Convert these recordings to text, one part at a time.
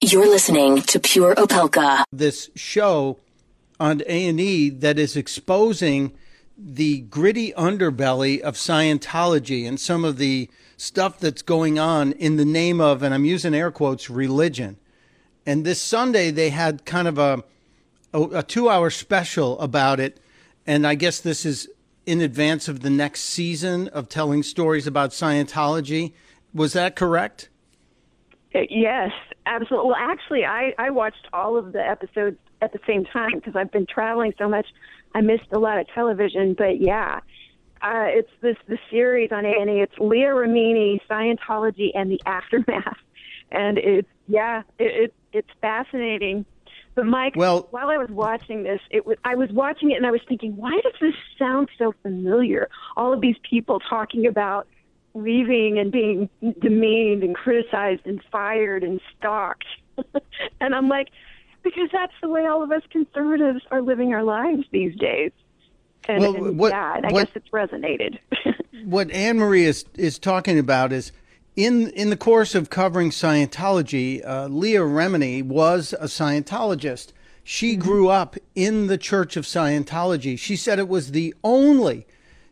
You're listening to Pure Opelka. This show on A&E that is exposing the gritty underbelly of Scientology and some of the stuff that's going on in the name of, and I'm using air quotes, religion. And this Sunday they had kind of a a, a two hour special about it, and I guess this is in advance of the next season of telling stories about Scientology. Was that correct? Yes, absolutely. Well, actually, I, I watched all of the episodes at the same time because I've been traveling so much. I missed a lot of television, but yeah, uh, it's this the series on A&E. It's Leah Remini, Scientology, and the aftermath, and it's yeah, it, it it's fascinating. But Mike, Well- while I was watching this, it was I was watching it and I was thinking, why does this sound so familiar? All of these people talking about leaving and being demeaned and criticized and fired and stalked. and I'm like, because that's the way all of us conservatives are living our lives these days. And, Well, and what- yeah, I what- guess it's resonated. what Anne Marie is is talking about is in in the course of covering Scientology, uh, Leah Remini was a Scientologist. She grew up in the Church of Scientology. She said it was the only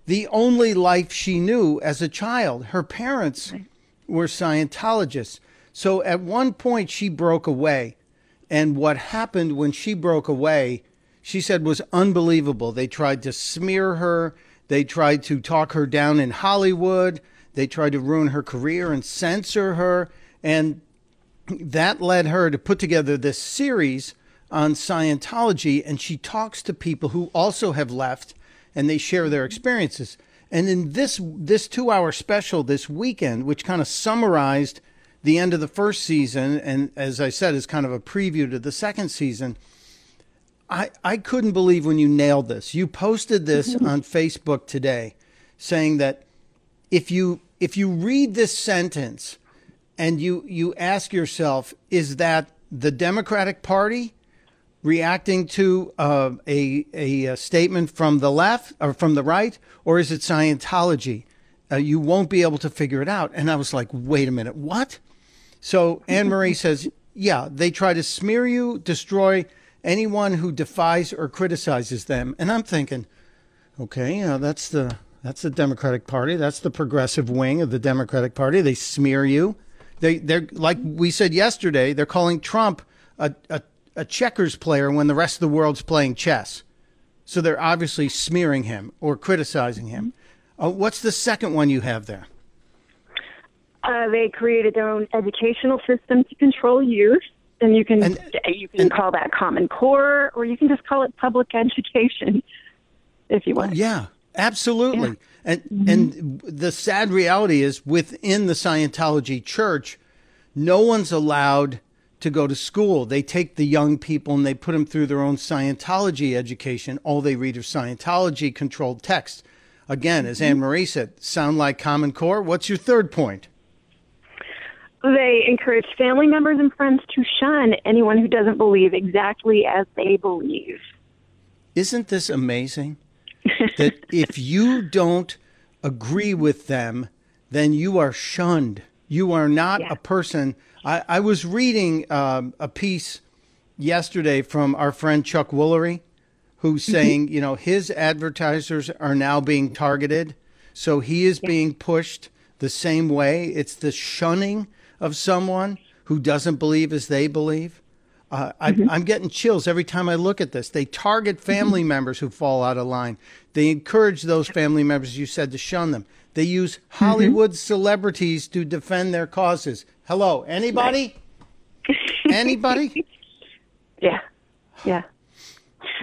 the only life she knew as a child. Her parents were Scientologists. So at one point she broke away. And what happened when she broke away, she said was unbelievable. They tried to smear her, they tried to talk her down in Hollywood, they tried to ruin her career and censor her. And that led her to put together this series on Scientology. And she talks to people who also have left and they share their mm-hmm. experiences. And in this this two hour special this weekend, which kind of summarized the end of the first season, and as I said, is kind of a preview to the second season. I, I couldn't believe when you nailed this. You posted this mm-hmm. on Facebook today saying that if you if you read this sentence and you you ask yourself, is that the Democratic Party reacting to uh, a, a a statement from the left or from the right, or is it Scientology? Uh, you won't be able to figure it out. And I was like, wait a minute, what? So Anne Marie says, yeah, they try to smear you, destroy anyone who defies or criticizes them. And I'm thinking, okay, you know, that's the that's the Democratic Party. That's the progressive wing of the Democratic Party. They smear you. They they're like we said yesterday. They're calling Trump a a, a checkers player when the rest of the world's playing chess. So they're obviously smearing him or criticizing him. Uh, what's the second one you have there? uh, they created their own educational system to control youth. And you can And- you can and- call that Common Core, or you can just call it public education, if you want. Yeah, absolutely. And and the sad reality is within the Scientology church, no one's allowed to go to school. They take the young people and they put them through their own Scientology education. All they read are Scientology controlled texts. Again, as Anne Marie said, sound like Common Core. What's your third point? They encourage family members and friends to shun anyone who doesn't believe exactly as they believe. Isn't this amazing? that if you don't agree with them, then you are shunned. You are not Yeah. a person. I, I was reading um, a piece yesterday from our friend Chuck Woolery, who's saying, you know, his advertisers are now being targeted. So he is being pushed the same way. It's the shunning of someone who doesn't believe as they believe. Uh, I, I'm getting chills every time I look at this. They target family members who fall out of line. They encourage those family members, you said, to shun them. They use Hollywood celebrities to defend their causes. Hello, anybody? Anybody? Yeah. Yeah.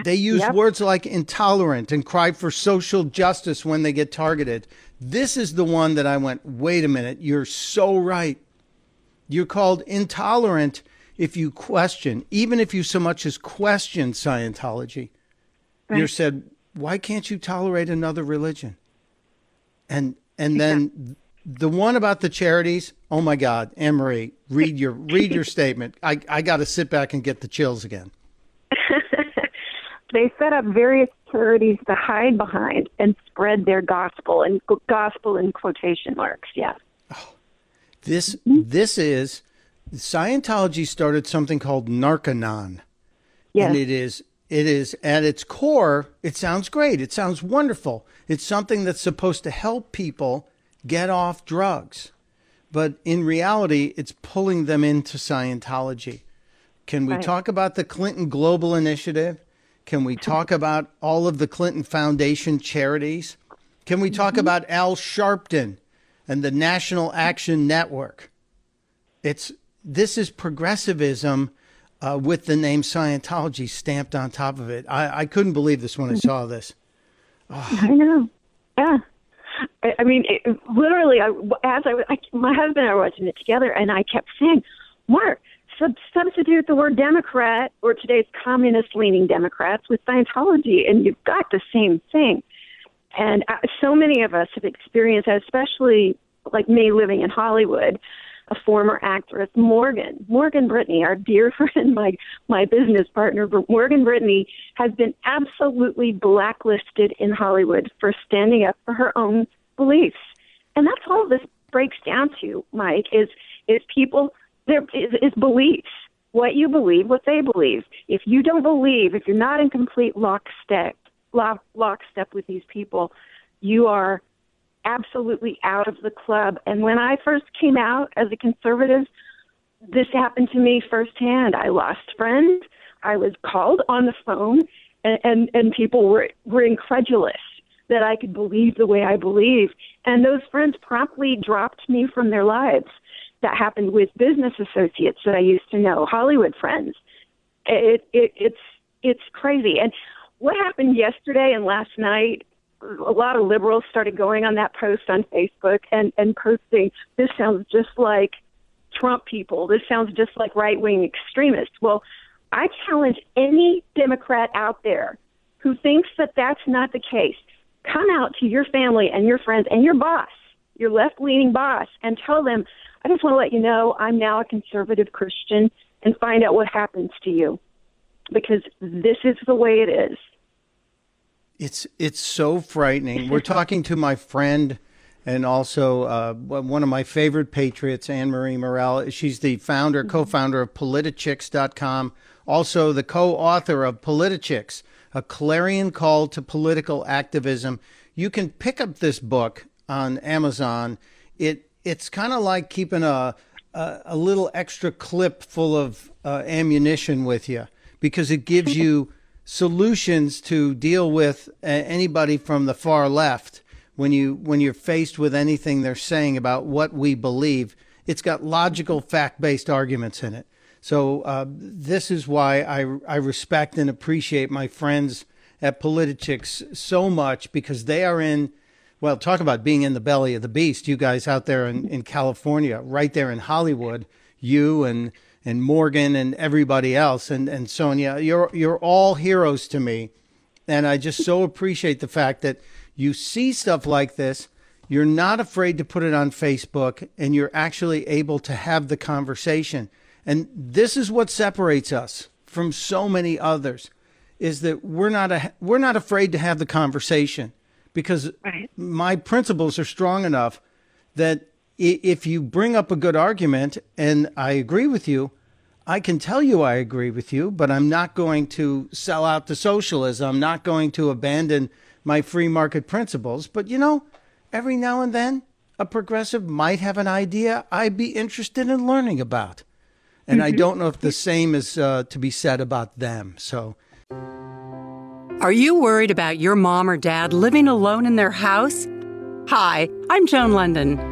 They use Yep. words like intolerant and cry for social justice when they get targeted. This is the one that I went, wait a minute, you're so right. You're called intolerant if you question, even if you so much as question Scientology. You're said, why can't you tolerate another religion? And and then the one about the charities, oh my God, Anne Marie, read your read your statement. I, I gotta sit back and get the chills again. They set up various charities to hide behind and spread their gospel and gospel in quotation marks. Yeah. Oh, This mm-hmm. this is Scientology started something called Narconon. Yes. And it is it is at its core, it sounds great. It sounds wonderful. It's something that's supposed to help people get off drugs. But in reality, it's pulling them into Scientology. Can we Right. talk about the Clinton Global Initiative? Can we talk about all of the Clinton Foundation charities? Can we talk mm-hmm. about Al Sharpton and the National Action Network? It's this is progressivism uh, with the name Scientology stamped on top of it. I, I couldn't believe this when I saw this. I know. Yeah. I, I mean, it, literally, I, as I, I, my husband and I were watching it together, and I kept saying, Mark, sub- substitute the word Democrat or today's communist leaning Democrats with Scientology, and you've got the same thing. And uh, so many of us have experienced that, especially like me living in Hollywood, a former actress, Morgan, Morgan Brittany, our dear friend, my, my business partner, Morgan Brittany has been absolutely blacklisted in Hollywood for standing up for her own beliefs. And that's all this breaks down to, Mike, is, is people, there is, is beliefs. What you believe, what they believe. If you don't believe, if you're not in complete lockstep, lock, lockstep with these people, you are absolutely out of the club. And when I first came out as a conservative, this happened to me firsthand. I lost friends. I was called on the phone, and and, and people were were incredulous that I could believe the way I believe. And those friends promptly dropped me from their lives. That happened with business associates that I used to know, Hollywood friends. It, it it's it's crazy. And what happened yesterday and last night a lot of liberals started going on that post on Facebook and, and posting, this sounds just like Trump people. This sounds just like right wing extremists. Well, I challenge any Democrat out there who thinks that that's not the case. Come out to your family and your friends and your boss, your left leaning boss, and tell them, I just want to let you know I'm now a conservative Christian and find out what happens to you. Because this is the way it is. It's it's so frightening. We're talking to my friend and also uh, one of my favorite patriots, Anne Marie Murrell. She's the founder, co-founder of Politichicks.com, also the co-author of Politichicks, a clarion call to political activism. You can pick up this book on Amazon. It it's kind of like keeping a, a a little extra clip full of uh, ammunition with you because it gives you solutions to deal with uh, anybody from the far left when you when you're faced with anything they're saying about what we believe. It's got logical, fact-based arguments in it. So uh, this is why I I respect and appreciate my friends at Politichicks so much because they are in. Well, talk about being in the belly of the beast. You guys out there in, in California, right there in Hollywood, you and and Morgan and everybody else and, and Sonia, you're you're all heroes to me. And I just so appreciate the fact that you see stuff like this, you're not afraid to put it on Facebook, and you're actually able to have the conversation. And this is what separates us from so many others is that we're not a, we're not afraid to have the conversation because Right. my principles are strong enough that if you bring up a good argument and I agree with you, I can tell you I agree with you, but I'm not going to sell out to socialism. I'm not going to abandon my free market principles. But you know, every now and then, a progressive might have an idea I'd be interested in learning about. And mm-hmm. I don't know if the same is uh, to be said about them. So. Are you worried about your mom or dad living alone in their house? Hi, I'm Joan London.